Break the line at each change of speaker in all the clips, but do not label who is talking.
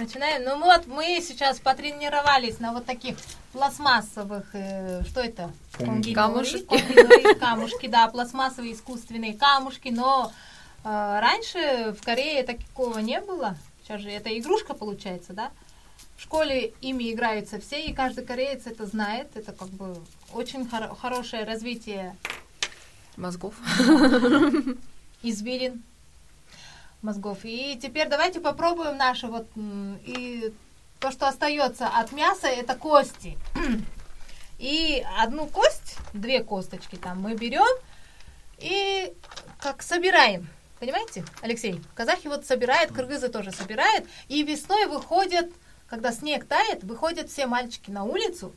Начинаем. Ну вот мы сейчас потренировались на вот таких пластмассовых, э, что это?
Камушки.
Камушки. камушки, да, пластмассовые искусственные камушки, но э, раньше в Корее такого не было. Сейчас же это игрушка получается, да? В школе ими играются все, и каждый кореец это знает. Это как бы очень хоро- хорошее развитие
Мозгов.
извилин мозгов. И теперь давайте попробуем наши вот и то, что остается от мяса, это кости. И одну кость, две косточки там мы берем и как собираем. Понимаете, Алексей? Казахи вот собирают, кыргызы тоже собирают. И весной выходят, когда снег тает, выходят все мальчики на улицу,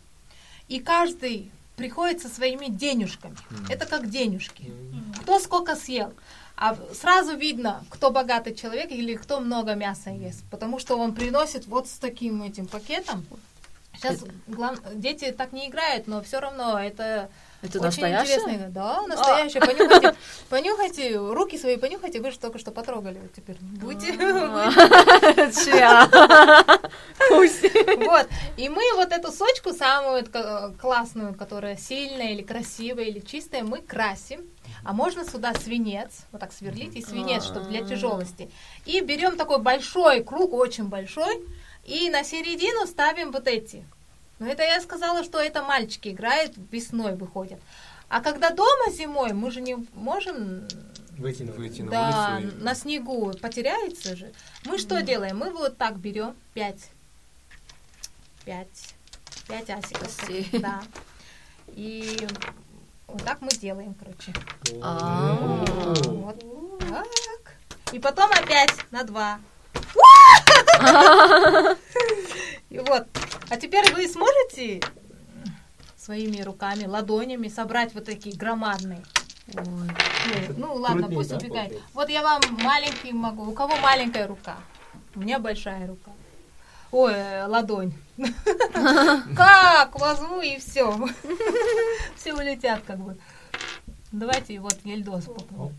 и каждый приходит со своими денежками. Это как денежки. Кто сколько съел. А сразу видно, кто богатый человек или кто много мяса ест. Потому что он приносит вот с таким этим пакетом. Сейчас глав- дети так не играют, но все равно это,
Это
очень интересно. Да, настоящее. Понюхайте, понюхайте, руки свои понюхайте, вы же только что потрогали. Теперь.
Чья? Пусть.
Вот. И мы вот эту сочку, самую ка- классную, которая сильная или красивая или чистая, мы красим. А можно сюда свинец, вот так сверлить, и свинец, чтобы для тяжелости. И берем такой большой круг, очень большой, и на середину ставим вот эти. Но это я сказала, что это мальчики играют, весной выходят. А когда дома зимой, мы же не можем
Выйти на
Выйти на
да,
улицу. и-
на снегу потеряется же. Мы что делаем? Мы вот так берем пять. Пять. Пять асиков.
Костей.
Да. И вот так мы делаем, короче.
А.
Вот так. И потом опять на два. И вот. А теперь вы сможете своими руками, ладонями собрать вот такие громадные?
Ой.
Ну, ну ладно, пусть
да,
убегает. Вот я вам маленький могу. У кого маленькая рука? У меня большая рука. Ой, э, ладонь. Как? Возьму и все. Все улетят как бы. Давайте вот Ельдос попробуем.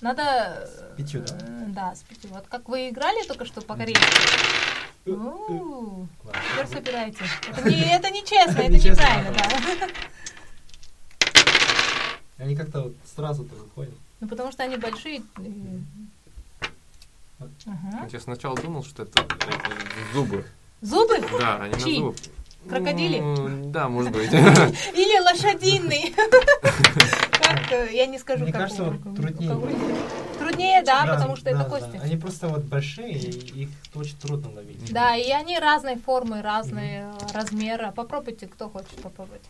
Надо... э,
пятью, да?
э, Да, с пятью. Вот как вы играли только что по корейски. У,
Ладно.
Теперь собирайте. Это не, это нечестно, это неправильно, да.
Они как-то вот сразу-то выходят.
Ну, потому что они большие. Ага.
Я сначала думал, что это, это зубы.
Зубы?
Да, они
Чьи?
на зуб.
Крокодили?
Ну, Да, может быть.
Или лошадиный. Как, э, я не скажу,
Мне
как
кажется,
у-
вот
у
труднее.
Труднее, да,
Да,
потому что
да,
это
да.
кости.
Они просто вот большие, и их очень трудно ловить.
Да, и они разной формы, разные э, размера. Попробуйте, кто хочет попробовать.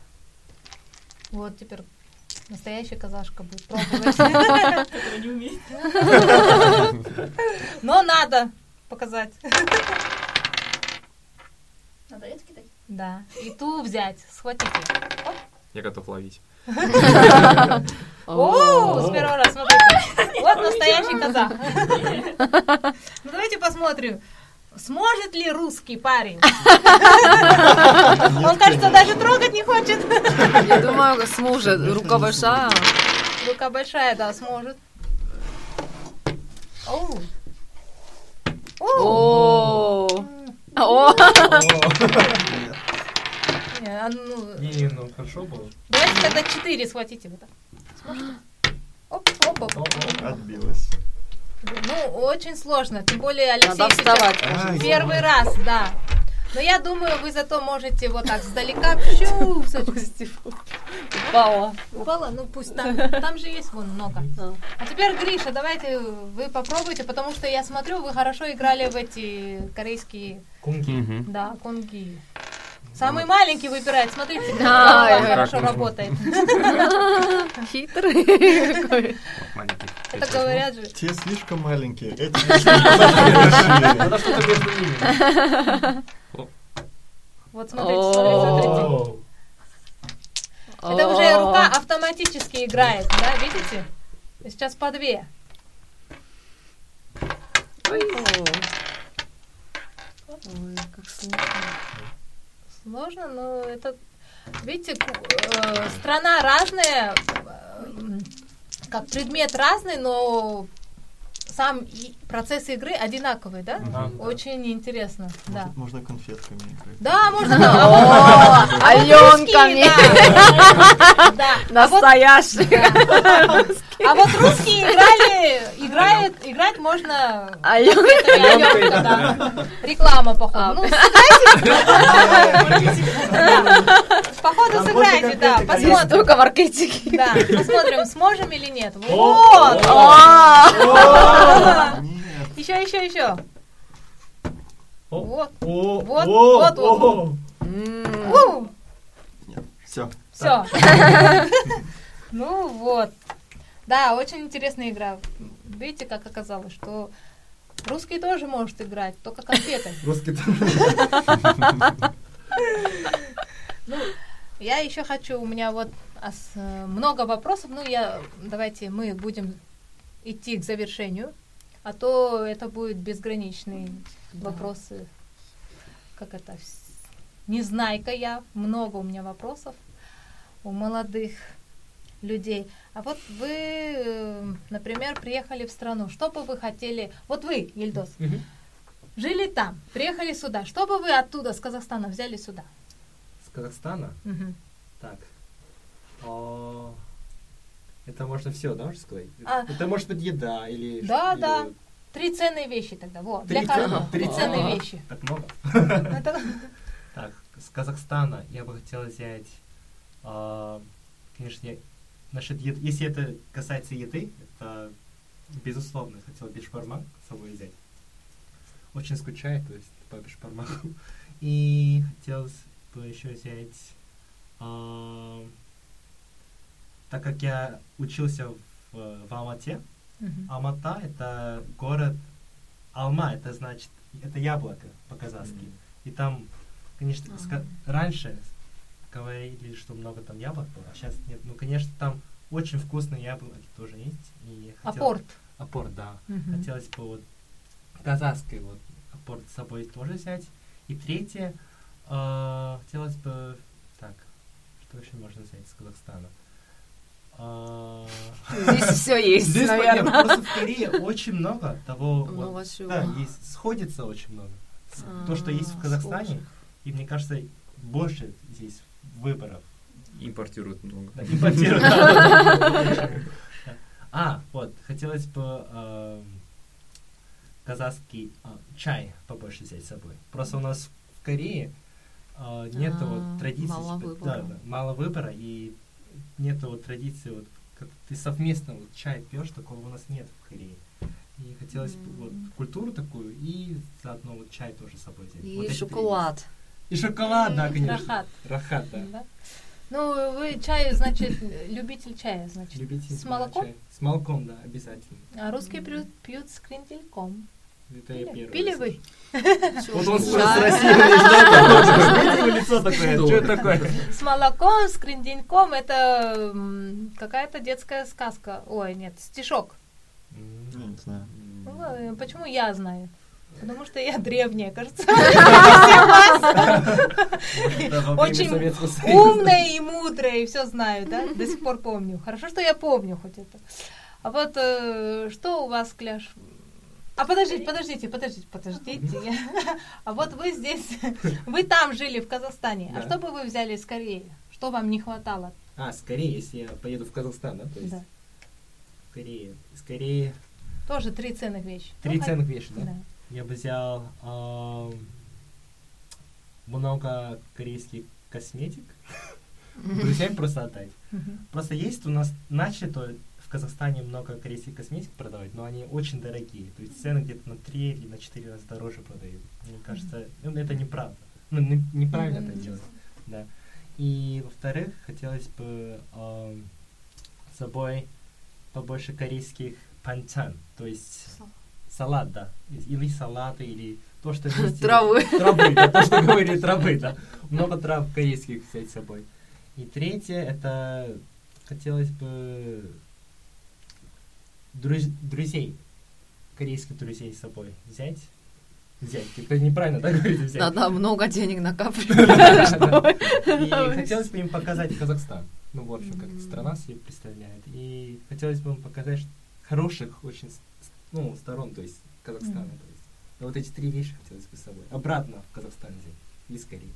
Вот теперь настоящая казашка будет пробовать.
Не умеет.
Но надо показать.
Надо это кидать.
Да. И ту взять, схватите.
Я готов ловить.
О, с первого раза, смотрите. Вот настоящий казах. Ну давайте посмотрим. Сможет ли русский парень? Он, кажется, даже трогать не хочет.
Я думаю, сможет. Рука большая.
Рука большая, да, сможет. Оу.
О. О.
Не, а ну,
Не, ну хорошо было.
Давайте тогда четыре схватите вот так. Сможете? Оп, оп, оп.
Отбилась.
Ну, очень сложно. Тем более Алексей
Надо
сейчас
вставать.
Ай,
первый раз, да. Но я думаю, вы зато можете вот так сдалека. Пшу,
Упала.
Упала? Ну пусть там. Там же есть вон много.
А.
А теперь, Гриша, давайте вы попробуйте, потому что я смотрю, вы хорошо играли в эти корейские,
Кунги.
да, конги. Самый маленький выбирает, смотрите, как хорошо работает.
Хитрый.
Это говорят же.
Те слишком маленькие, эти слишком большие.
Надо что-то между ними.
Вот смотрите, смотрите, смотрите. Это уже рука автоматически играет, да, видите? Сейчас по две.
Ой, Ой, как сложно.
Сложно, но это, видите, э, страна разная, э, как предмет разный, но сам и- процесс игры одинаковый, да?
Да, да.
Очень интересно, да.
Может, можно конфетками играть.
Да, можно.
О, Аленками.
Да. Да. А
Настоящие.
А вот русские играли, играют, играть можно
Аленка.
Да. Реклама, походу.
А.
Ну, сыграйте. Походу, сыграйте, да. Посмотрим.
только маркетинг.
Да, посмотрим, сможем или нет. Вот.
О,
Нет.
Еще, еще, еще.
О,
Вот.
о,
Вот,
о,
вот, вот.
о.
м,
Все.
Все. Ну вот. Да, очень интересная игра. Видите, как оказалось, что русский тоже может играть, только конфеты.
Русский тоже.
Ну, я еще хочу, у меня вот ос- э, много вопросов, ну, я, давайте мы будем идти к завершению, а то это будет безграничные вопросы, как это, незнайка я, много у меня вопросов у молодых людей. А вот вы, э, например, приехали в страну, что бы вы хотели, вот вы, Ельдос,
Мгм.
жили там, приехали сюда, что бы вы оттуда, с Казахстана, взяли сюда?
С Казахстана?
Мгм.
Так. О, Это можно все, да, можно сказать?
А.
Это может быть еда или...
Да,
или
да. Три ценные вещи тогда. Вот,
Три
для каждого. Три
три
ценные вещи.
Так много.
Это-
Так, с Казахстана я бы хотел взять, а, конечно, я- насчет еды, если это касается еды, это безусловно хотел бешбармак с собой взять. Очень скучаю, то есть по бешбармаку. И хотелось бы еще взять, а, так как я учился в, в Алмате,
Мгм.
Алмата это город Алма, это значит, это яблоко по-казахски. И там, конечно, ска- раньше говорили, что много там яблок было, а сейчас нет. Ну, конечно, там очень вкусные яблоки тоже есть. И я хотел-
Апорт.
Апорт, да.
Мгм.
Хотелось бы вот казахский вот апорт с собой тоже взять. И третье, э, хотелось бы, так, что еще можно взять из Казахстана? А,
Здесь все есть,
Здесь,
наверное.
понятно, просто в Корее очень много того, вот,
Много всего.
да, есть, сходится очень много.
А,
То, что есть в Казахстане,
схожих.
и мне кажется, больше здесь выборов.
Импортируют много.
Да, импортируют. А, вот, хотелось бы эм, казахский а, чай побольше взять с собой. Просто у нас в Корее э, нету
А,
вот традиции.
мало
типа,
выбора.
Да, да, мало выбора, и нету вот традиции, вот, как ты совместно вот чай пьешь, такого у нас нет в Корее. И хотелось бы вот культуру такую, и заодно вот чай тоже с собой взять.
И
Вот
шоколад.
И шоколад, да, конечно.
рахат.
Рахат, да.
Да. Ну, вы чай, значит, любитель чая, значит.
Любите
С молоком?
чай? С молоком, да, обязательно.
А русские пьют, пьют с крендельком.
Это я
Пили,
первый
Пили вы?
Вот он с
Чай.
России Видите, его лицо такое,
Что
это такое?
С молоком, с кренденьком это какая-то детская сказка. Ой, нет, стишок.
Не знаю.
Почему я знаю? Потому что я древняя, кажется. Очень умная и мудрая, и все знаю, да? До сих пор помню. Хорошо, что я помню хоть это. А вот э, что у вас, Кляш? А подождите, подождите, подождите, подождите. А вот вы здесь, вы там жили, в Казахстане. А что бы вы взяли из Кореи? Что вам не хватало?
А, скорее, если я поеду в Казахстан, да? То есть
Да.
скорее, скорее
Тоже три ценных вещи.
три
Ну,
ценных вещи, да?
Да.
Я бы взял много корейских косметик. Друзьям просто отдать. Просто есть у нас начато Казахстане много корейских косметик продавать, но они очень дорогие. То есть цены где-то на 3 или на 4 раза дороже продают. Мне кажется, ну, это неправда. Ну, не- неправильно это делать. Да. И во-вторых, хотелось бы ам, с собой побольше корейских панчан, то есть салат, да, или салаты, или то, что вместе-
Травы.
Травы, да, то, что говорили, травы, да. Много трав корейских взять с собой. И третье, это хотелось бы друз- друзей, корейских друзей с собой взять. Взять, это неправильно, да, говорить взять?
Надо много денег накапливать.
И хотелось бы им показать Казахстан. Ну, в общем, как страна себе представляет. И хотелось бы им показать что хороших очень ну, сторон, то есть Казахстана. То есть. Но вот эти три вещи хотелось бы с собой. Обратно в Казахстан взять. Из Кореи.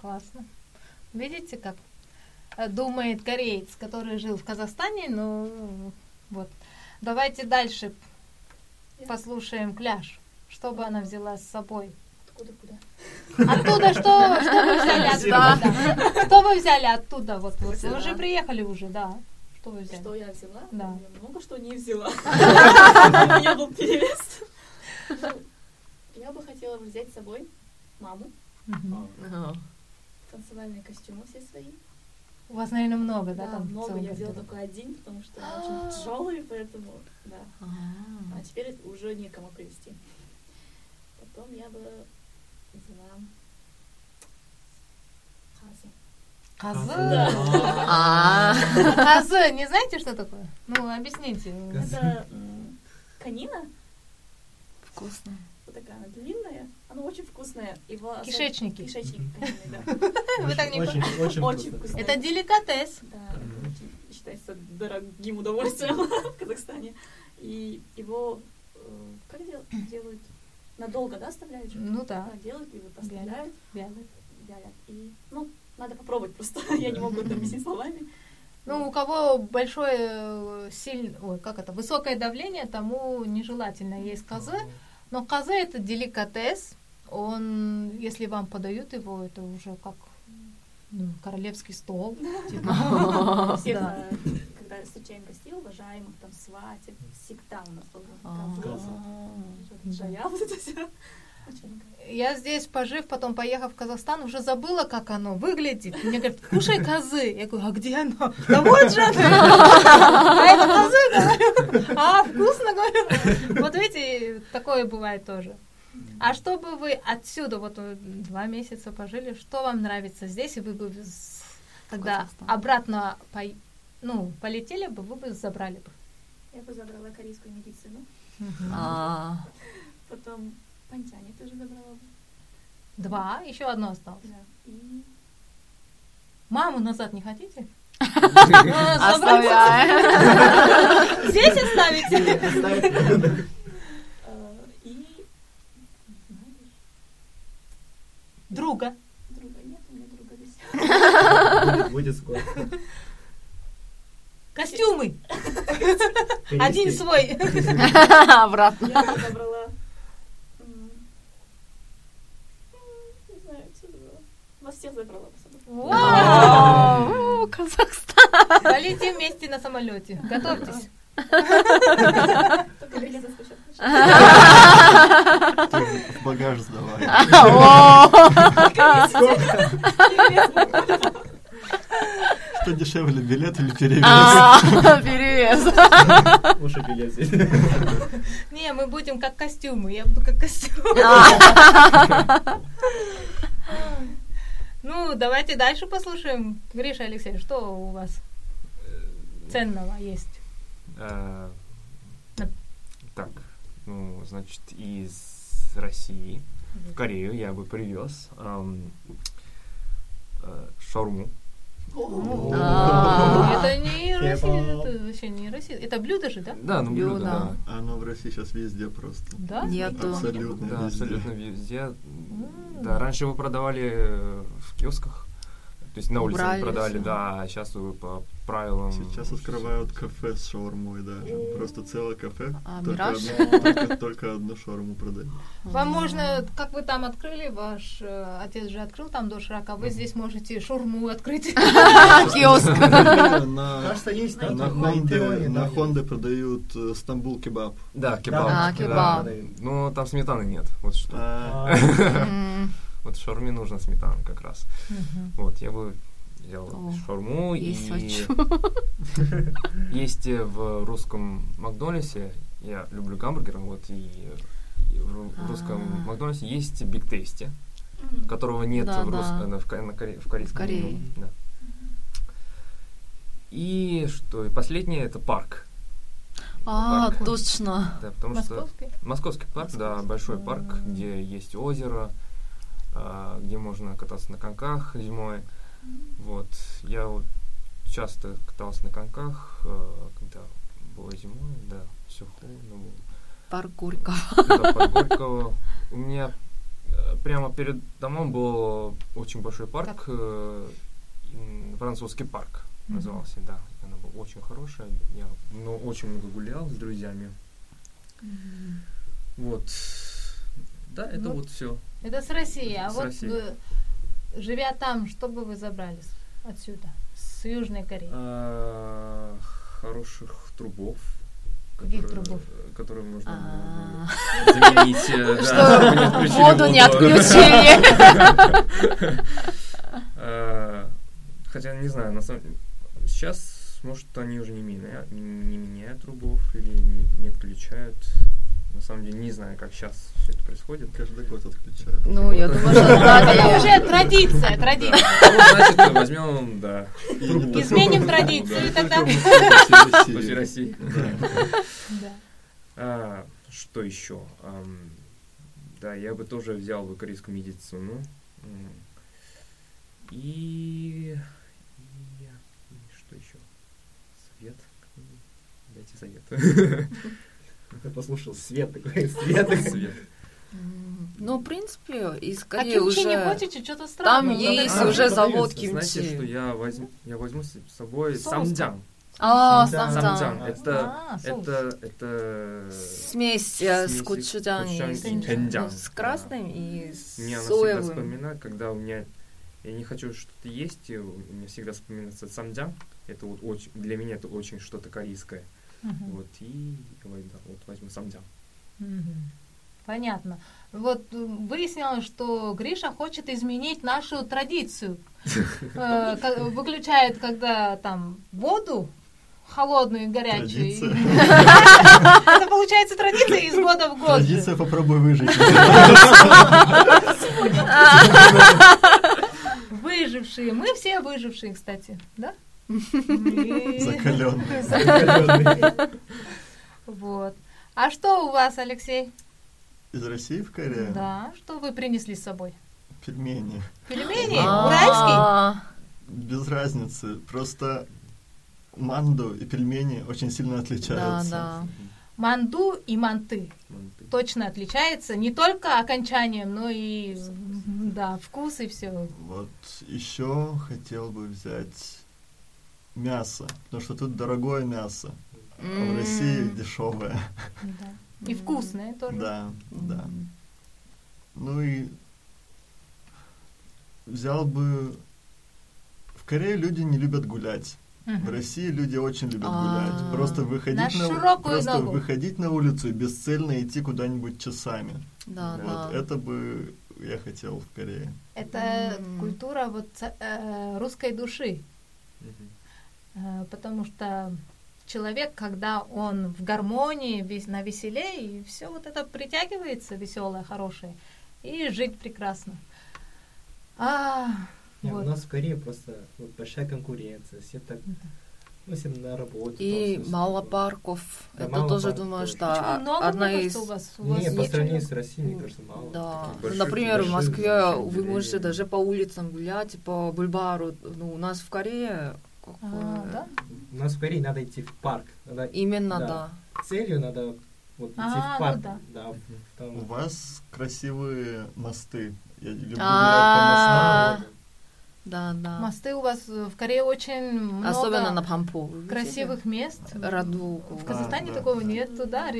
Классно. Видите, как э, думает кореец, который жил в Казахстане, ну вот. Давайте дальше послушаем Кляш. Что бы она взяла с собой?
Откуда куда?
Оттуда что, что вы взяли оттуда? да? Что вы взяли оттуда? Вот, вот. Вы уже приехали уже, да. Что вы взяли?
Что я взяла?
Да.
Я много что не взяла. У меня был перевес. Ну, Я бы хотела взять с собой маму, танцевальные костюмы все свои.
У вас, наверное, много, да?
Да,
там
много. Я взяла только один, потому что он очень тяжелый, поэтому, да. А теперь уже некому привезти. Потом я бы взяла хазу.
Козы.
А.
Козы, не знаете, что такое? Ну, объясните.
Это м, канина,
Вкусно.
вот такая она длинная, она очень вкусная. Его
Кишечники.
Кишечники.
Вы так не
очень, очень,
Очень
вкусно.
вкусно.
Это деликатес.
Да, очень считается дорогим удовольствием в Казахстане. И его э, как дел- делают? Надолго, да, оставляют?
Ну да,
Да, делают и вот оставляют,
вялят.
вялят. И, ну, надо попробовать просто. Я не могу это объяснить словами.
Ну, у кого большое, сильное, ой, как это, высокое давление, тому нежелательно есть козы. Но козы это деликатес. Он, если вам подают его, это уже как ну, королевский стол. типа.
Когда встречаем гостей, уважаемых, там, сватик, всегда у нас
А.
Я здесь, пожив, потом поехав в Казахстан, уже забыла, как оно выглядит. Мне говорят, кушай козы. Я говорю, а где оно? Да вот же оно. А это козы, говорю. А, вкусно, говорю. Вот видите, такое бывает тоже. А чтобы вы отсюда, вот э, два месяца пожили, что вам нравится здесь, и вы бы, когда
Казахстан.
обратно пой- ну, полетели бы, вы бы забрали бы.
Я бы забрала корейскую медицину.
А.
Потом пантяне тоже забрала бы.
Два, еще одно осталось.
Да. И
Маму назад не хотите?
Оставляем.
Здесь оставите?
э, и не знаю,
Друга.
друга нет, у меня друга здесь.
Будет скоро.
Костюмы. Один свой.
Обратно.
Я м, Не знаю, все забрала. Вас всех забрала бы с собой.
Вау!
О, Казахстан.
Полетим вместе на самолете. Готовьтесь.
В багаж сдавай.
О.
Что дешевле, билет или перевес?
А, Перевес.
Лучше билет здесь.
Не, мы будем как костюмы. Я буду как костюм. Ну, давайте дальше послушаем. Гриша, Алексей, что у вас ценного есть?
Э. Так, ну, значит, из России в Корею я бы привез эм, э, шаурму.
Это не. Россия, это вообще не Россия. Это блюдо же, да?
Да, ну блюдо, да.
Оно в России сейчас везде просто.
Да?
Нету.
Абсолютно
Да,
везде.
абсолютно везде. Да, раньше его продавали в киосках. То есть на улице продали,
всё.
да, а сейчас его по правилам...
Сейчас открывают кафе с шаурмой даже. Просто целое кафе.
А,
только,
«Мираж»?
одну, только, только одну шаурму продают.
Вам можно, как вы там открыли, ваш э, отец же открыл там доширак, а вы здесь можете шурму открыть.
Киоск.
На,
Кажется, есть
на,
там на
Хонде, на Хонде продают э, Стамбул кебаб.
Да, кебаб.
А,
да.
кебаб.
Ну, там сметаны нет, вот что.
А,
Вот в шаурме нужна сметана как раз. Вот, я бы взял
О,
шаурму
Есть
и
хочу.
есть в русском Макдональдсе, я люблю гамбургеры, вот и, в ру- в русском
А.
Макдональдсе есть Big
Tasty,
которого нет в,
да.
рус- э, в, корейском. И что, и последнее это парк.
А,
Парк.
точно.
Да, потому что
Московский?
Московский парк, да, большой парк, где есть озеро, а, где можно кататься на коньках зимой. Вот. Я вот часто катался на коньках, э, когда было зимой, да, все холодно было.
Парк Горького.
Да, под Горького. У меня э, прямо перед домом был очень большой парк, э, французский парк
Мгм.
назывался, да. Она была очень хорошая. Я ну, очень много гулял с друзьями. Вот. Да, это
Ну,
вот все.
Это с России. А
С
вот
России.
Живя там, что бы вы забрали отсюда, с Южной Кореи?
А, хороших трубов.
Каких
которые-
трубов?
Которые можно
А,
заменить. э,
Что Воду не отключили.
Э, Хотя не знаю, на самом сейчас, может, они уже не меняют, трубов или не отключают. На самом деле не знаю, как сейчас все это происходит.
Каждый год отключают.
Ну, я думаю, что да,
Это уже традиция, традиция.
Ну, значит, возьмем, да.
Изменим традицию тогда.
После России. А, что еще? Да, я бы тоже взял бы корейскую медицину. И... что еще? Совет? Дайте совет.
Я послушал свет такой, свет.
Совет.
М, Ну, в принципе, из
А кимчи не
уже...
хотите? Что-то
Там
странное.
есть
А,
уже завод
Знаете, что
кимчи.
я возьму, я возьму с собой самджан.
А,
Самджан. А.
Это,
А,
это, это...
Смесь э, с
Смеси
кочуджан и с-
и
красным и с
Мне она всегда вспоминает, когда у меня я не хочу что-то есть, и у меня всегда вспоминается самджан. Это вот очень для меня это очень что-то корейское.
Мгм.
Вот и ой, да, вот возьму самджан.
Мгм. Понятно. Вот э, выяснилось, что Гриша хочет изменить нашу традицию. Э, Выключает, когда там воду холодную и горячую. Это получается традиция из года в год.
Традиция попробуй выжить.
Выжившие. Мы все выжившие, кстати. Да? Закалённые. Вот. А что у вас, Алексей?
Из России в Корею?
Да, что вы принесли с собой?
Пельмени.
Пельмени? Уральский?
А,
Без разницы. Просто манду и пельмени очень сильно
Да,
отличаются.
да.
Манду и манты
Манты.
точно отличается не только окончанием, но и да, вкус и все.
Вот еще хотел бы взять мясо, потому что тут дорогое мясо, а в. России дешевое.
И вкусное тоже.
Да, да. Ну и взял бы... В Корее люди не любят гулять. В России люди очень любят
А.
гулять. Просто выходить
На
на,
широкую
просто
ногу.
выходить на улицу и бесцельно идти куда-нибудь часами.
Да,
Вот
да.
это бы я хотел в Корее.
Это
М.
культура вот э, русской души,
Мгм.
Э, потому что человек, когда он в гармонии, весь на веселе, и все вот это притягивается веселое, хорошее, и жить прекрасно. А,
Не, У
вот.
нас в Корее просто вот большая конкуренция. Все так, ну, все на работе.
И
там
мало парков.
Да,
Это
мало
тоже,
парков
думаю, что
Почему? много,
одна из...
у вас? У вас
Не, по сравнению с Россией, мне кажется, мало.
Да,
Таких больших-
например, в
больших-
Москве вы можете даже по улицам гулять, по бульвару. Ну, у нас в Корее как
А,
бы,
да?
У нас в Корее надо идти в парк. Надо
именно
Да.
да.
целью надо вот идти
А,
в
ну
парк.
да.
да. там-
У вас красивые мосты. Я люблю
А.
по мостам.
Да, да.
Мосты у вас э, в Корее очень много
Особенно на Пампу.
Красивых мест.
Радугу.
В Казахстане
да,
такого
да.
нет, да.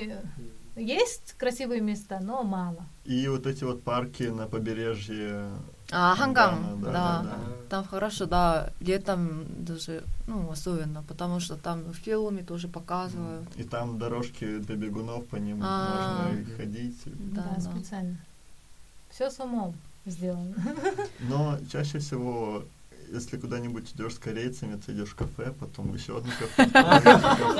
Есть красивые места, но мало.
И вот эти вот парки на побережье.
А, Хангам,
Да,
да.
да, да,
Там хорошо, да, летом даже, ну, особенно, потому что там в фильме тоже показывают.
И там дорожки для бегунов, по ним
А.
можно ходить.
Да,
Да, да.
специально. Все с умом сделано.
Но чаще всего, если куда-нибудь идешь с корейцами, ты идешь в кафе, потом еще одно кафе.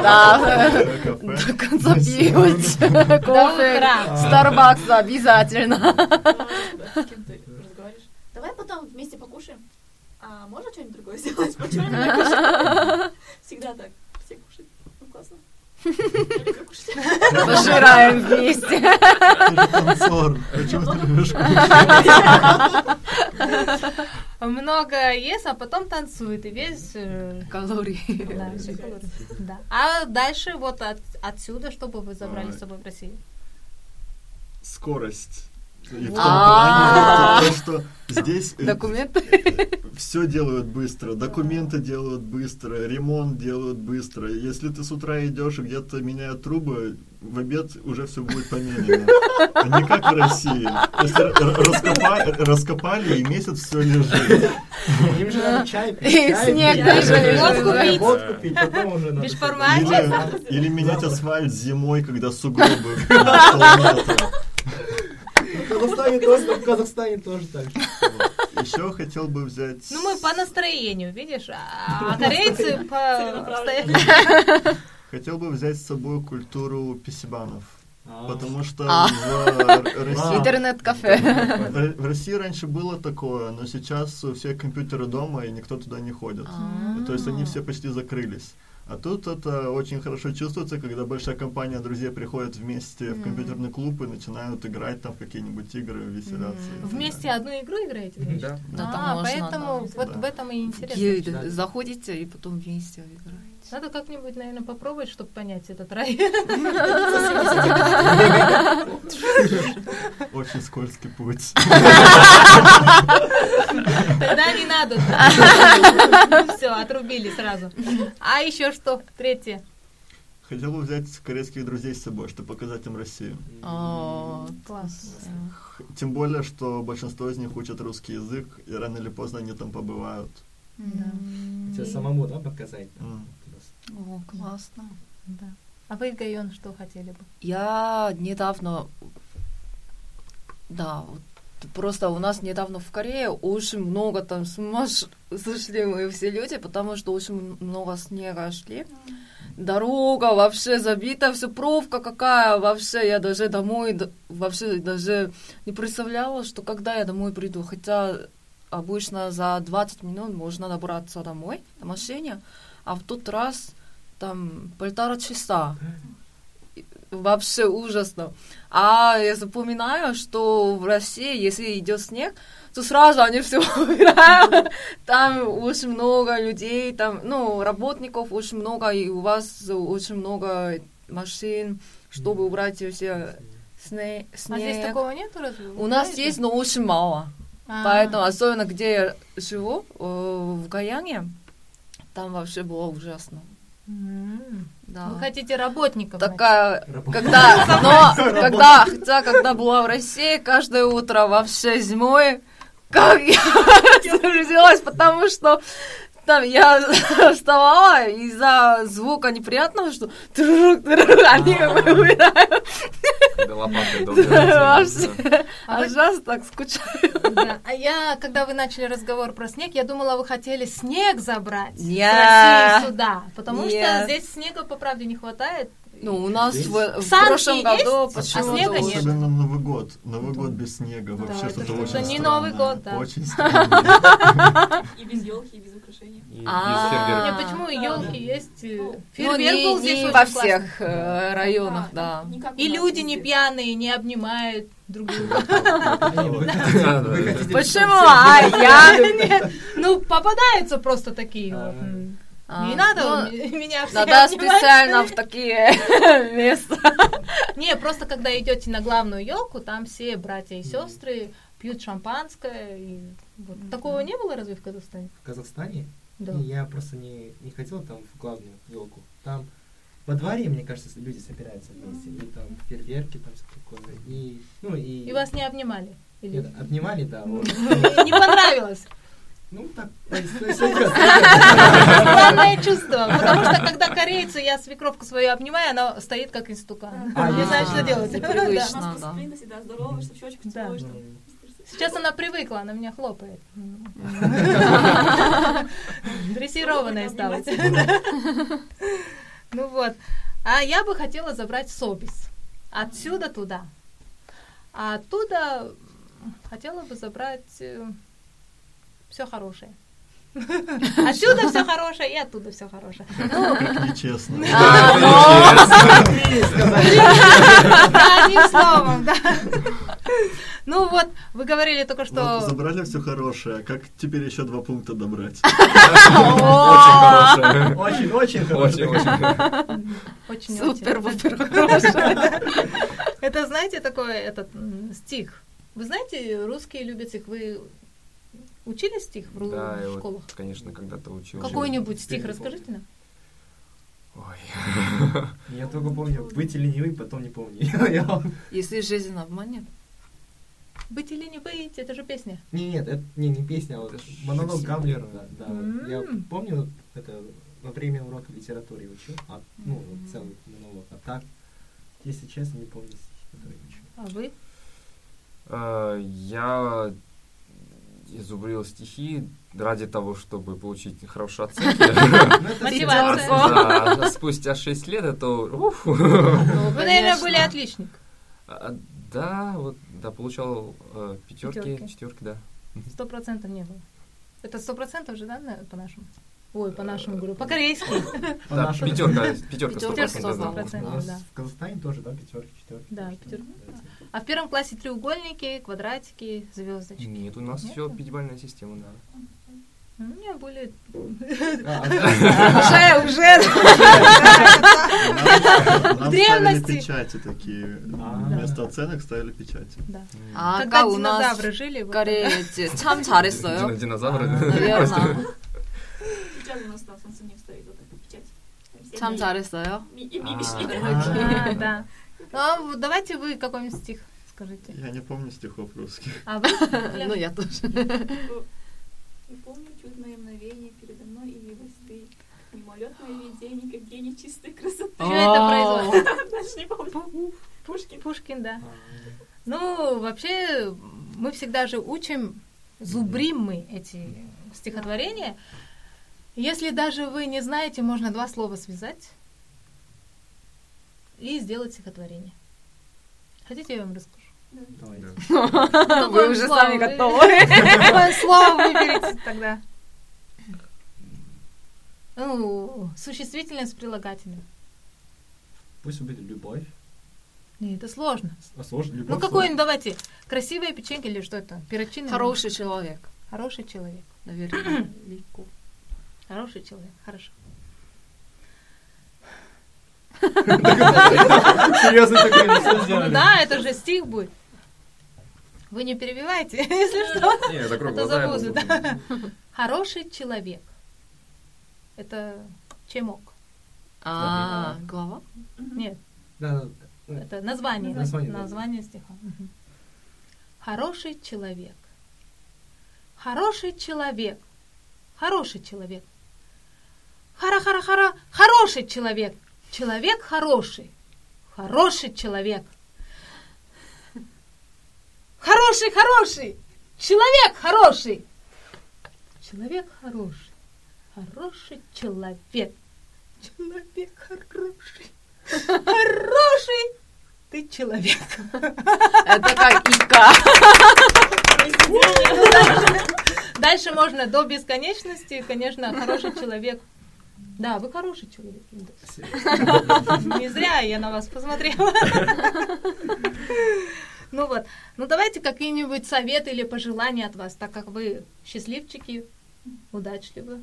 Да. До конца
До
кофе.
утра.
Старбакс обязательно.
Да, с кем ты разговариваешь? Давай потом вместе покушаем. А можно что-нибудь другое сделать? Почему кушаем? Всегда так. Все кушают. Ну, классно. Кушать.
Пожираем вместе.
Танцор. Почему ты любишь кушать?
много ест, а потом танцует, и весь... э,
Калории.
да, все калории. Да. А дальше вот от- отсюда, чтобы вы забрали с собой в Россию?
Скорость. И в том
А.
плане, то, что здесь э,
Документы.
все делают быстро, документы делают быстро, ремонт делают быстро. Если ты с утра идешь и где-то меняют трубы, в обед уже все будет поменено. А не как в России. Раскопали, и месяц все лежит.
Им же надо чай пить,
И снег
даже
да,
лежит.
да, водку пить, потом уже надо...
Или, или менять асфальт зимой, когда сугробы
Казахстане тоже, в Казахстане тоже так же.
Еще хотел бы взять...
Ну, мы по настроению, видишь, а а корейцы по обстоятельствам.
Хотел бы взять с собой культуру писибанов.
А.
Потому что
А.
в России
Интернет-кафе.
В России раньше было такое, но сейчас у всех компьютеры дома, и никто туда не ходит. То есть они все почти закрылись. А тут это очень хорошо чувствуется, когда большая компания друзей приходит вместе в компьютерный клуб и начинают играть там в какие-нибудь игры, веселяться. так
Вместе одну игру играете? значит?
Да.
Да,
а,
можно,
поэтому
да.
вот
Да.
в этом и интересно.
Заходите и потом вместе играете.
Надо как-нибудь, наверное, попробовать, чтобы понять этот рай.
Очень скользкий путь.
Тогда не надо. Все, отрубили сразу. А еще что? Третье.
Хотел бы взять корейских друзей с собой, чтобы показать им Россию.
О,
Класс.
Тем более, что большинство из них учат русский язык, и рано или поздно они там побывают.
Тебе самому, да, показать?
М.
О, классно.
Да. А вы, Гайон, что хотели бы?
Я недавно, да, вот просто у нас недавно в Корее очень много там с сошли мы все люди, потому что очень много снега шли. Дорога вообще забита, все пробка какая, вообще я даже домой вообще даже не представляла, что когда я домой приду, хотя обычно за 20 минут можно добраться домой на машине, а в тот раз там полтора часа. Вообще ужасно. А я запоминаю, что в России, если идет снег, то сразу они все убирают. Там очень много людей, там, ну, работников очень много, и у вас очень много машин, чтобы убрать все сне-
А здесь
снег.
такого нету разве?
У нас
Знаете?
есть, но очень мало.
А,
Поэтому, особенно где я живу, э, в Гаяне, там вообще было ужасно. Да.
Вы хотите работников?
Такая,
Работа.
когда, но, когда, хотя, когда была в России, каждое утро вообще зимой, как я разделась, потому что там я вставала из-за звука неприятного, что они как бы.
А
А
вы-
сейчас так скучаю.
А я, когда вы начали разговор про снег, я думала, вы хотели снег забрать с России сюда, потому что здесь снега, по правде, не хватает.
Ну, у нас в, в прошлом году
есть, а
почему-то
снега нет.
Особенно Новый год. Новый год без снега. Вообще
это
что-то очень
не
странное.
Новый год, да.
Очень странно.
И без елки, и без
И, и
А.
почему елки есть? э,
Ну,
Фейерверк
не,
был здесь
во всех э, районах, да.
И люди не пьяные, не обнимают друг друга.
Почему? А я?
Нет, Ну, попадаются просто такие
А.
вот.
А,
Не надо
ну,
меня все
Надо специально в такие места.
Не, просто когда идете на главную елку, там все братья и сестры пьют шампанское. И вот. Такого не было разве в Казахстане?
В Казахстане?
Да.
Не, я просто не, не ходил там в главную елку. Там во дворе, мне кажется, люди собираются вместе. И там фейерверки, там все такое. И, ну, и...
И вас не обнимали? Или...
Нет, обнимали, да. вот.
Не понравилось.
Ну, так.
Странное чувство. Потому что когда корейцы, я свекровку свою обнимаю, она стоит как истукан.
А,
Не
есть
знает, что делать.
Да.
принято всегда здороваешься, в щечку
Да.
целуешь.
Сейчас она привыкла, она меня хлопает. Дрессированная стала. Ну вот. А я бы хотела забрать Собис. Отсюда туда. А оттуда хотела бы забрать все хорошее. Отсюда все хорошее и оттуда все хорошее. Ну,
нечестно.
А,
да, одним словом, да. Ну вот, вы Вы говорили только
Вот
что...
забрали все хорошее, как теперь еще два пункта добрать?
Очень хорошая.
Очень, очень хорошо.
очень.
Очень,
Супер, супер хорошая.
Это, знаете, такой этот стих. Вы знаете, русские любят стих. Вы учили стих в, ру-
Да, вот,
школах?
конечно, когда-то учил.
Какой-нибудь стих расскажите нам.
Ой.
Я только помню, быть или не быть, потом не помню.
Если жизнь обманет.
Быть или не быть, это же песня.
Не, нет, это не, не песня, а вот монолог Гамлера. Да,
М.
Я помню, это во время урока литературы учил, а, ну, вот целый монолог. А так, если честно, не помню стихи, которые учил.
А вы?
А, Я изубрил стихи ради того, чтобы получить хорошие оценки.
Ну, это
Мотивация.
Спустя 6 лет это... уф.
Ну,
Вы, наверное, были отличник.
Да, вот, да, получал пятерки,
Пятерки.
четверки, да.
Сто процентов не было. Это сто процентов же, да, на- по-нашему? Ой, по-нашему говорю, по-корейски.
Да, пятерка, пятерка, сто процентов, да.
100%.
У нас
да.
в Казахстане тоже, да, пятерки, четверки.
Да, пятерки. А в первом классе треугольники, квадратики, звездочки.
Нет, у нас все пятибалльная система, да.
У меня были...
А,
Уже, уже!
Нам ставили
древности.
печати такие.
А.
Вместо оценок ставили печати.
Да.
А
Когда
как у нас
динозавры жили,
в
вот
Корее эти 참 잘했어요.
Дина- Динозавры.
Наверное.
Сейчас у нас на Самсунге стоит вот эта печать. Там все
참
ми-
잘했어요.
ми- И мимишки.
А, да. А, вот давайте вы какой-нибудь стих скажите.
Я не помню стихов русских.
А вы?
Ну, я тоже.
Не помню чудное мгновение передо мной явилась ты. Мимолетное видение, как гений чистой красоты.
Что это производит?
Дальше не помню. Пушкин.
Пушкин, да. Ну, вообще, мы всегда же учим, зубрим мы эти стихотворения. Если даже вы не знаете, можно два слова связать и сделать стихотворение. Хотите, я вам расскажу?
Давай.
Да.
Вы уже сами
вы-
готовы.
Какое слово выберите тогда? Ну, существительное с прилагательным.
Пусть будет любовь.
Не, это сложно.
А сложно любовь.
Ну, какой-нибудь, давайте, красивые печеньки или что это? Перочинный?
Хороший человек.
Хороший человек.
Наверное, легко.
Хороший человек, хорошо.
Серьезно такое
Ну
сделали.
да, это же стих будет. Вы не перебивайте, если что.
Не, закрой
А то
глаза.
Хороший человек. Это чемок.
А, глава?
Нет,
Да,
это название.
Название,
стиха. Хороший человек. Хороший человек. Хороший человек. Хара-хара-хара. Хороший человек. Человек хороший. Хороший человек. Хороший, хороший. Человек хороший. Человек хороший. Хороший человек. Человек хороший. Хороший ты человек.
Это как ика.
Дальше можно до бесконечности, конечно, хороший человек. Да, вы хороший человек. Не зря я на вас посмотрела. Ну вот, ну давайте какие-нибудь советы или пожелания от вас, так как вы счастливчики, удачливы.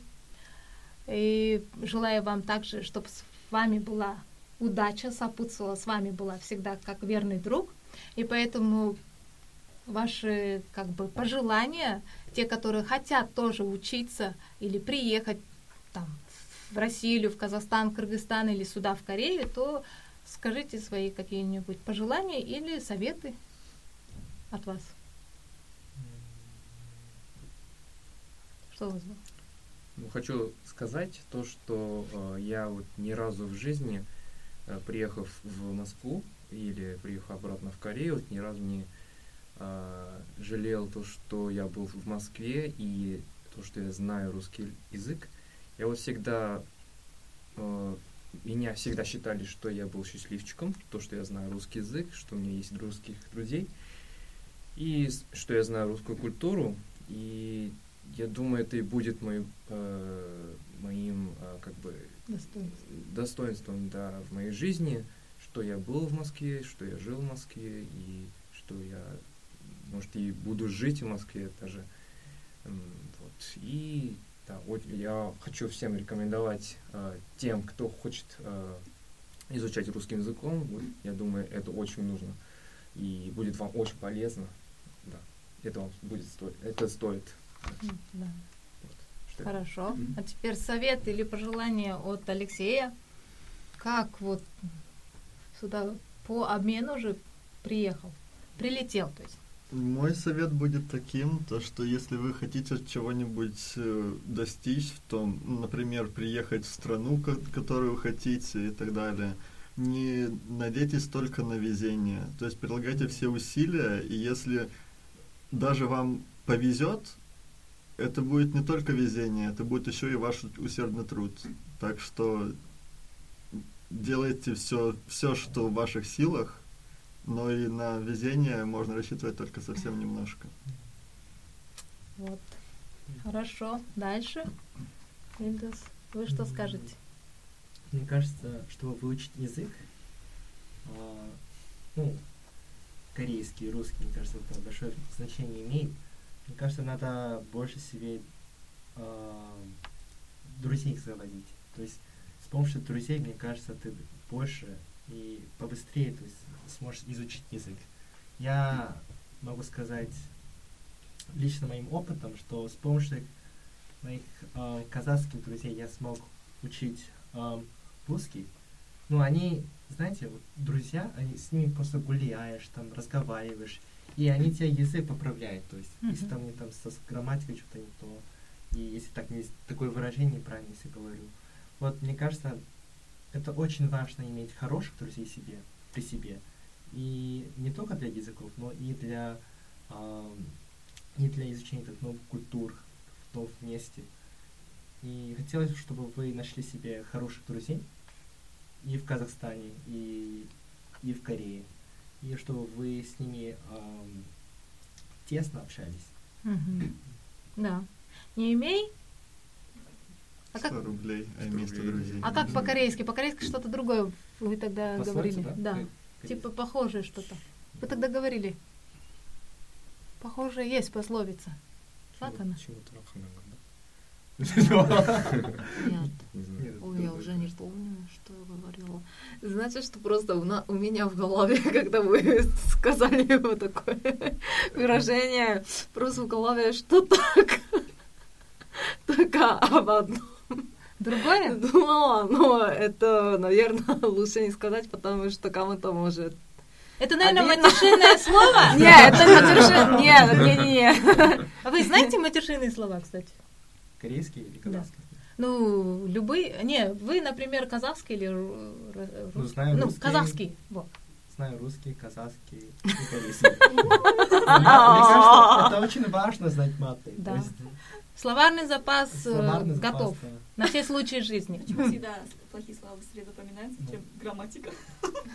И желаю вам также, чтобы с вами была удача, сопутствовала, с вами была всегда как верный друг. И поэтому ваши как бы пожелания, те, которые хотят тоже учиться или приехать там в Россию или в Казахстан, Кыргызстан или сюда, в Корею, то скажите свои какие-нибудь пожелания или советы от вас. Что было?
Ну, хочу сказать то, что э, я вот ни разу в жизни, э, приехав в Москву или приехав обратно в Корею, вот ни разу не э, жалел то, что я был в Москве и то, что я знаю русский язык. Я вот всегда, э, меня всегда считали, что я был счастливчиком, то, что я знаю русский язык, что у меня есть русских друзей, и что я знаю русскую культуру, и я думаю, это и будет моим, э, моим э, как бы
Достоинство.
достоинством да, в моей жизни, что я был в Москве, что я жил в Москве и что я может, и буду жить в Москве даже. Вот. И да, вот я хочу всем рекомендовать э, тем, кто хочет э, изучать русским языком. Вот, я думаю, это очень нужно. И будет вам очень полезно. Да. Это вам будет стоить. Это стоит.
Да.
Вот.
Хорошо.
Мгм.
А теперь совет или пожелание от Алексея. Как вот сюда по обмену же приехал? Прилетел, то есть.
Мой совет будет таким, то что если вы хотите чего-нибудь э, достичь в том, ну, например, приехать в страну, ко- которую вы хотите и так далее, не надейтесь только на везение. То есть прилагайте все усилия, и если даже вам повезет, это будет не только везение, это будет еще и ваш усердный труд. Так что делайте все, все, что в ваших силах, но и на везение можно рассчитывать только совсем немножко.
Вот. Хорошо. Дальше. Ильдус, вы что скажете?
Мне кажется, чтобы выучить язык, а, ну, корейский, русский, мне кажется, это большое значение имеет. Мне кажется, надо больше себе а, друзей заводить. То есть с помощью друзей, мне кажется, ты больше и побыстрее то есть, сможешь изучить язык. Я могу сказать лично моим опытом, что с помощью моих а, казахских друзей я смог учить ам, русский. Ну, они, знаете, вот друзья, они с ними просто гуляешь, там, разговариваешь, и они тебе язык поправляют. То есть, если там, не там со грамматикой что-то не то, и если так не, такое выражение неправильно, если говорю. Вот, мне кажется, это очень важно иметь хороших друзей себе, при себе. И не только для языков, но и для, ам, и для изучения так, новых культур в новом месте. И хотелось, чтобы вы нашли себе хороших друзей и в Казахстане, и, и в Корее. И чтобы вы с ними ам, тесно общались.
Мгм. Да. Не имей? А
100
как,
рублей, а
100
вместо
рублей.
друзей.
а как по-корейски? По-корейски что-то другое вы тогда
Пословица,
говорили.
да?
Да. Типа похожее что-то. Вы тогда говорили. Похоже, есть пословица. Как она?
Да?
Нет.
Не знаю.
Нет,
Ой, я уже не помню, что я говорила. Значит, что просто у меня в голове, когда вы сказали вот такое выражение, просто в голове что так, только об одном
Другое?
думала, но это, наверное, лучше не сказать, потому что кому-то может...
Это, наверное,
Обидно.
матершинное слово?
Нет, это матершин... Нет, не, не, не.
А вы знаете матершинные слова, кстати?
Корейский или казахский?
Ну, любые... Не, вы, например, казахский или... ру- ру-
Ну, знаю
ну,
русский.
казахский. Вот.
Знаю русский, казахский и корейский. Мне кажется, это очень важно знать маты.
Словарный запас э,
словарный запас,
готов
да.
на все случаи жизни.
Почему всегда плохие слова быстрее запоминаются,
Ну.
чем грамматика?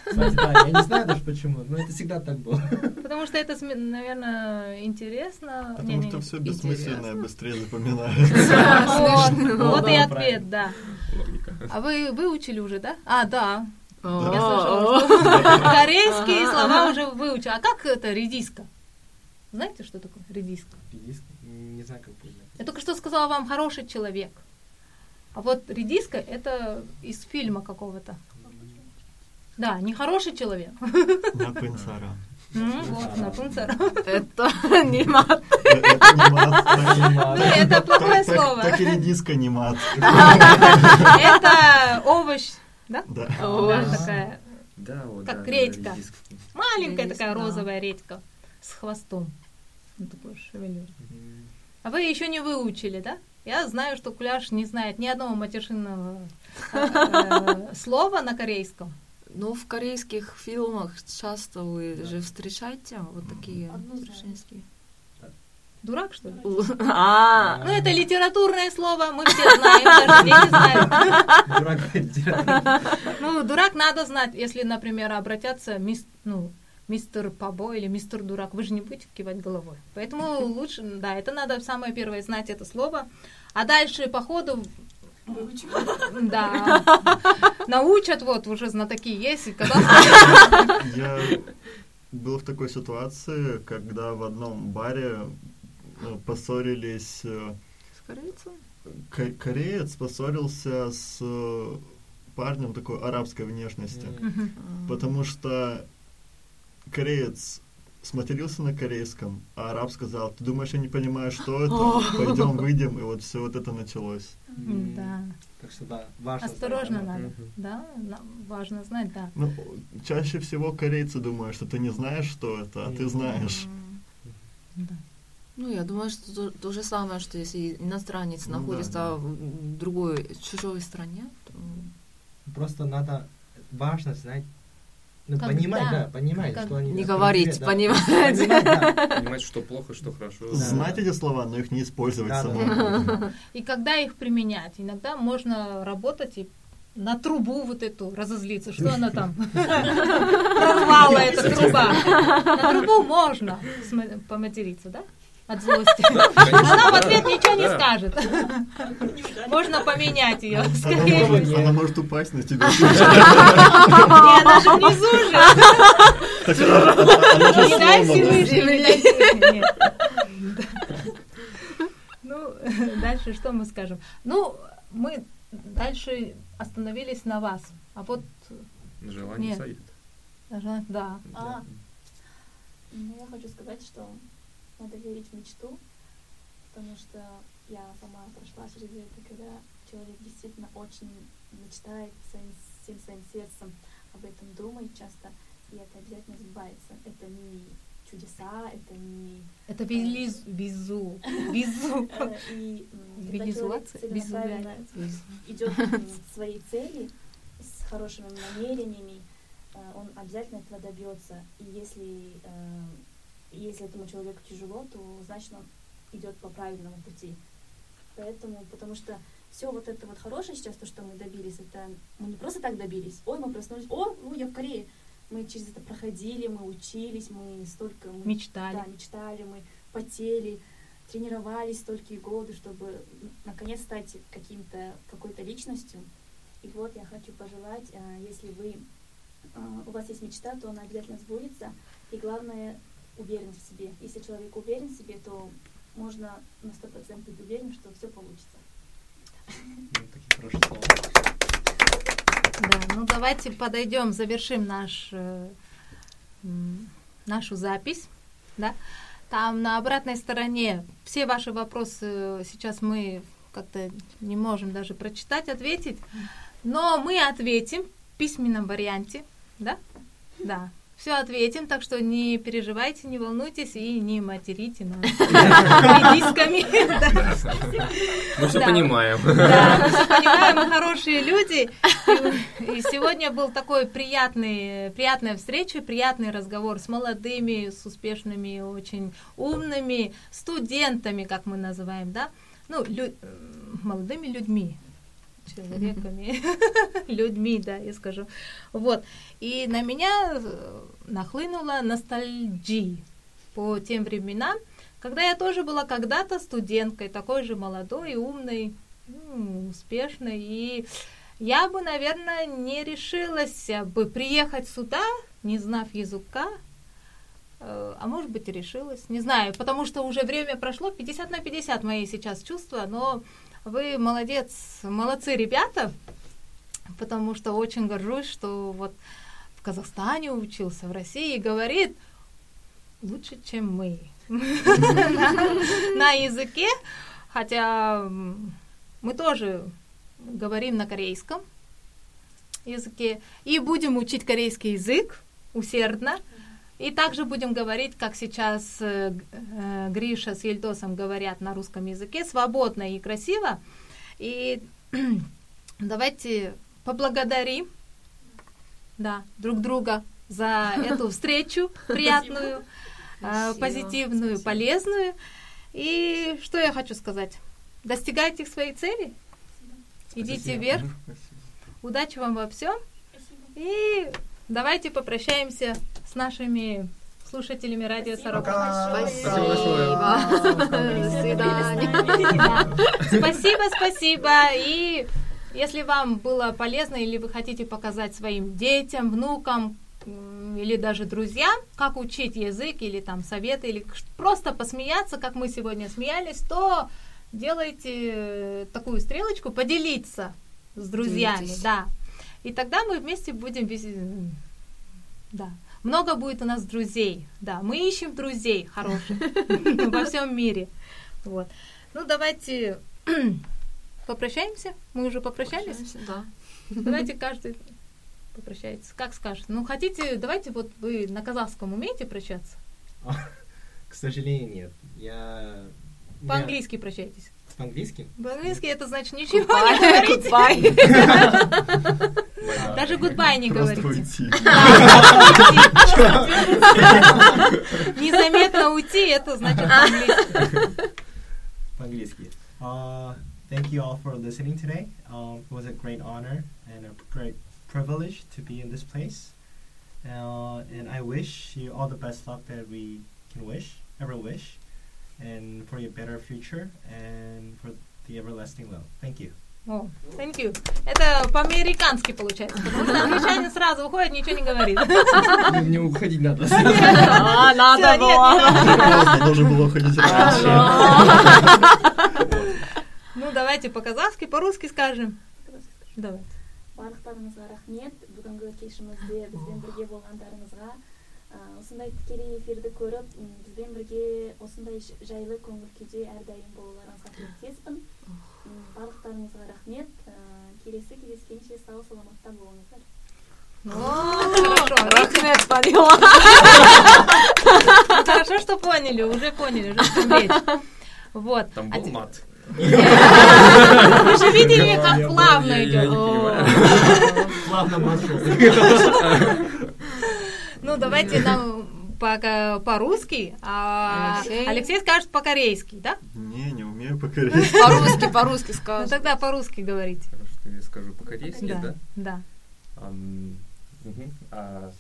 Кстати, да, я не знаю даже почему, но это всегда так было.
Потому что это, наверное, интересно.
Потому
Не-не-не.
что все бессмысленное
Интересно.
быстрее запоминается.
Вот, и ответ, да. А вы выучили уже, да? А, да. Я слышала, корейские слова уже выучили. А как это редиска? Знаете, что такое редиска?
Редиска? Не знаю, как.
Я только что сказала вам хороший человек. А вот редиска это из фильма какого-то. Да, не хороший человек.
На пенсара.
М, Вот, Рапунцель.
Это не мат.
Это не мат.
Ну, это плохое слово.
Так и редиска не мат.
Это овощ, да?
Да.
Овощ.
такая
Да, вот,
Как
да,
редька. маленькая такая
да.
розовая редька с хвостом. Ну, такой шевелюр. А вы еще не выучили, да? Я знаю, что Куляш не знает ни одного матершинного э, слова на корейском.
Ну, в корейских фильмах часто вы
Да.
же встречаете вот такие женские.
Дурак, что ли?
А,
Ну, это литературное слово, мы все знаем, даже дети знают.
Дурак.
Ну, дурак надо знать, если, например, обратятся ну, мистер Пабо или мистер Дурак, вы же не будете кивать головой. Поэтому лучше, да, это надо самое первое знать это слово. А дальше по ходу. Да. Научат, вот, уже знатоки есть. и.
Я был в такой ситуации, когда в одном баре э, поссорились э,
С корейцем?
ко- кореец поссорился с э, парнем такой арабской внешности, потому что кореец сматерился на корейском, а араб сказал, ты думаешь, я не понимаю, что это? Пойдем, выйдем, и вот все вот это началось.
Да.
Так что да, важно. знать,
Осторожно
да.
надо. Да, важно знать, да.
Ну, чаще всего корейцы думают, что ты не знаешь, что это, а ты знаешь.
Да.
Ну, я думаю, что то, то же самое, что если иностранец
Ну да,
находится
да.
в другой, чужой стране, то
Просто надо важно знать, ну,
Когда?
понимать, да, понимать,
Как-
что они...
не говорить,
тебя, да.
понимать.
Понимать, да.
Понимать, что плохо, что хорошо.
Да.
Знать эти слова, но их не использовать
Да, да.
самому.
И когда их применять? Иногда можно работать и на трубу вот эту разозлиться. Что она там? Прорвала эта труба. На трубу можно поматериться, да? От злости. Она в ответ ничего не скажет. Можно поменять ее.
Она
Скорее
может,
всего.
она может упасть на тебя.
Не, она же внизу же. Не дай. Всевышний. Ну, дальше что мы скажем? Ну, мы дальше остановились на вас. А вот,
Желание
Нет.
совет.
да.
А, ну, я хочу сказать, что надо верить в мечту, потому что я сама прошла через это, когда человек действительно очень мечтает своим, всем своим сердцем об этом думает часто, и это обязательно сбывается. Это не чудеса, это не...
Это визу, визу,
И
Визуация,
целенаправленно идет к своей цели с хорошими намерениями, э, он обязательно этого добьется. И если, э, если этому человеку тяжело, то значит он идет по правильному пути. Поэтому, потому что все вот это вот хорошее сейчас, то, что мы добились, это мы не просто так добились. Ой, мы проснулись, о, ну я в Корее. Мы через это проходили, мы учились, мы столько... Мы,
Мечтали.
Да, мечтали, мы потели, тренировались столькие годы, чтобы наконец стать каким-то, какой-то личностью. И вот я хочу пожелать, э, если вы, э, у вас есть мечта, то она обязательно сбудется. И главное, уверенность в себе. Если человек уверен в себе, то можно на сто процентов быть уверен, что все получится.
Ну, такие хорошие слова.
Да, ну давайте подойдем, завершим наш, э, нашу запись. Да? Там на обратной стороне все ваши вопросы сейчас мы как-то не можем даже прочитать, ответить. Но мы ответим в письменном варианте. Да? Да. Все ответим, так что не переживайте, не волнуйтесь и не материте нас редисками. Да.
Мы все понимаем.
Да, мы всё понимаем, мы хорошие люди. И, сегодня был такой приятный, приятная встреча, приятный разговор с молодыми, с успешными, очень умными студентами, как мы называем, да? Ну, молодыми людьми, человеками, людьми, да, я скажу. Вот. И на меня э, нахлынула ностальгия по тем временам, когда я тоже была когда-то студенткой, такой же молодой, умной, м, успешной. И я бы, наверное, не решилась бы приехать сюда, не знав языка, Э, а может быть и решилась, не знаю, потому что уже время прошло, 50 на 50 мои сейчас чувства, но вы молодец, молодцы ребята, потому что очень горжусь, что вот в Казахстане учился, в России, и говорит лучше, чем мы на языке, хотя мы тоже говорим на корейском языке и будем учить корейский язык усердно. И также будем говорить, как сейчас э, э, Гриша с Ельдосом говорят на русском языке, свободно и красиво. И давайте поблагодарим да, друг друга за эту встречу приятную, э, позитивную, полезную. И что я хочу сказать? Достигайте своей цели, идите
Спасибо.
вверх, удачи вам во всем. И давайте попрощаемся с нашими слушателями радио
Спасибо
Сорока.
Спасибо
свидания.
Спасибо, спасибо. И если вам было полезно или вы хотите показать своим детям, внукам или даже друзьям, как учить язык или там советы, или просто посмеяться, как мы сегодня смеялись, то делайте э, такую стрелочку, поделиться с друзьями,
Делитесь.
да. И тогда мы вместе будем да. Много будет у нас друзей, да. Мы ищем друзей хороших во всем мире. Вот. Ну, давайте попрощаемся. Мы уже попрощались.
Да.
Давайте каждый попрощается. Как скажет. Ну, хотите, давайте вот вы на казахском умеете прощаться?
К сожалению, нет. Я... я-
По-английски прощайтесь.
По-английски?
По-английски это значит ничего не говорите.
Goodbye.
Даже гудбай не
Просто
говорите.
уйти.
Незаметно уйти, это значит по-английски.
По-английски. Uh, thank you all for listening today. Um, it was a great honor and a great privilege to be in this place. Uh, and I wish you all the best luck that we can wish, ever wish, and for your better future and for the everlasting love. Thank you.
О, thank you. Это по-американски получается, потому что англичанин сразу уходит, ничего не говорит.
Не уходить надо.
А, надо
Всё, нет,
было.
не надо.
Просто должен был уходить раньше.
Ну, давайте по-казахски, по-русски скажем. Давай.
барлықтарыңызға рахмет бүгінгі кешімізде бізбен бірге болғандарыңызға Ә, осындай тікелей эфирді көріп м, бізбен бірге осындай ж- жайлы көңіл күйде әрдайым болуларыңызға тілектеспін М, барлықтарыңызға рахмет Ә, келесі кездескенше сау саламатта болыңыздар
хорошо.
Рахмет, поняла.
Хорошо, что поняли, уже поняли, уже. Вот.
Там был мат.
Вы же видели, как плавно идет.
Плавно маршрут.
Ну, давайте нам пока по-русски, а
Алексей?
Алексей скажет по-корейски, да?
Не, не умею покорить.
По-русски, по-русски
Ну,
скажи.
тогда по-русски говорите.
Хорошо, что я скажу по-корейски,
Да,
да?
да.
Ам, мгм. А,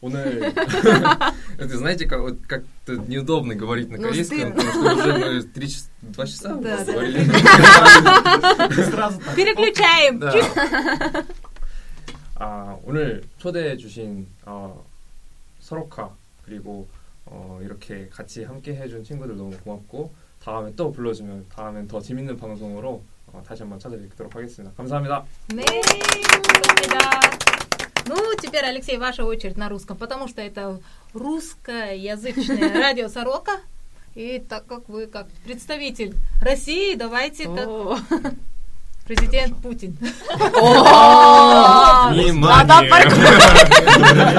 오늘 это знаете, как вот как-то неудобно говорить на
Ну,
корейском,
стыдно.
потому что уже мы три часа, два часа
Да, да.
говорили.
Сразу так.
Переключаем.
네. 아, 오늘 초대해 주신 어, 서로카 그리고 어, 이렇게 같이 함께 해준 친구들 너무 고맙고 다음에 또 불러주면 다음엔 더 재밌는 방송으로 어, 다시 한번 찾아뵙도록 하겠습니다. 감사합니다.
네, 감사합니다. Ну, теперь, Алексей, ваша очередь на русском, потому что это русскоязычное радио «Сорока». И так как вы как представитель России, давайте
так
президент Путин.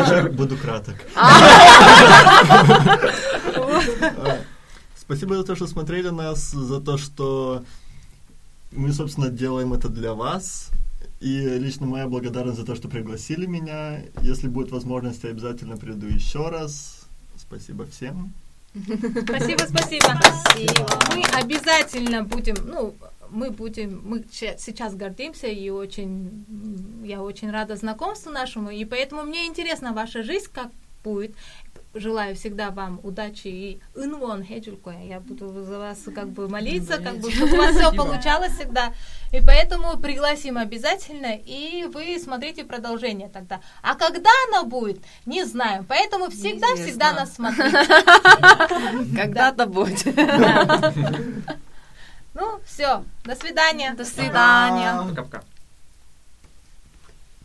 Вечер, буду краток. Э, Спасибо за то, что смотрели нас, за то, что мы, собственно, делаем это для вас. И лично моя благодарность за то, что пригласили меня. Если будет возможность, я обязательно приду еще раз. Спасибо всем.
Спасибо, спасибо. Мы обязательно будем, ну, мы будем, мы сейчас гордимся и очень, я очень рада знакомству нашему, и поэтому мне интересна ваша жизнь, как будет. Желаю всегда вам удачи и инвон хеджулкоя. Я буду за вас как бы молиться, как бы чтобы у вас все получалось всегда. И поэтому пригласим обязательно, и вы смотрите продолжение тогда. А когда оно будет, не знаем. Поэтому всегда-всегда
Неизвестно.
нас смотрите.
Когда-то будет.
Ну, все. До свидания.
До свидания.
Пока-пока.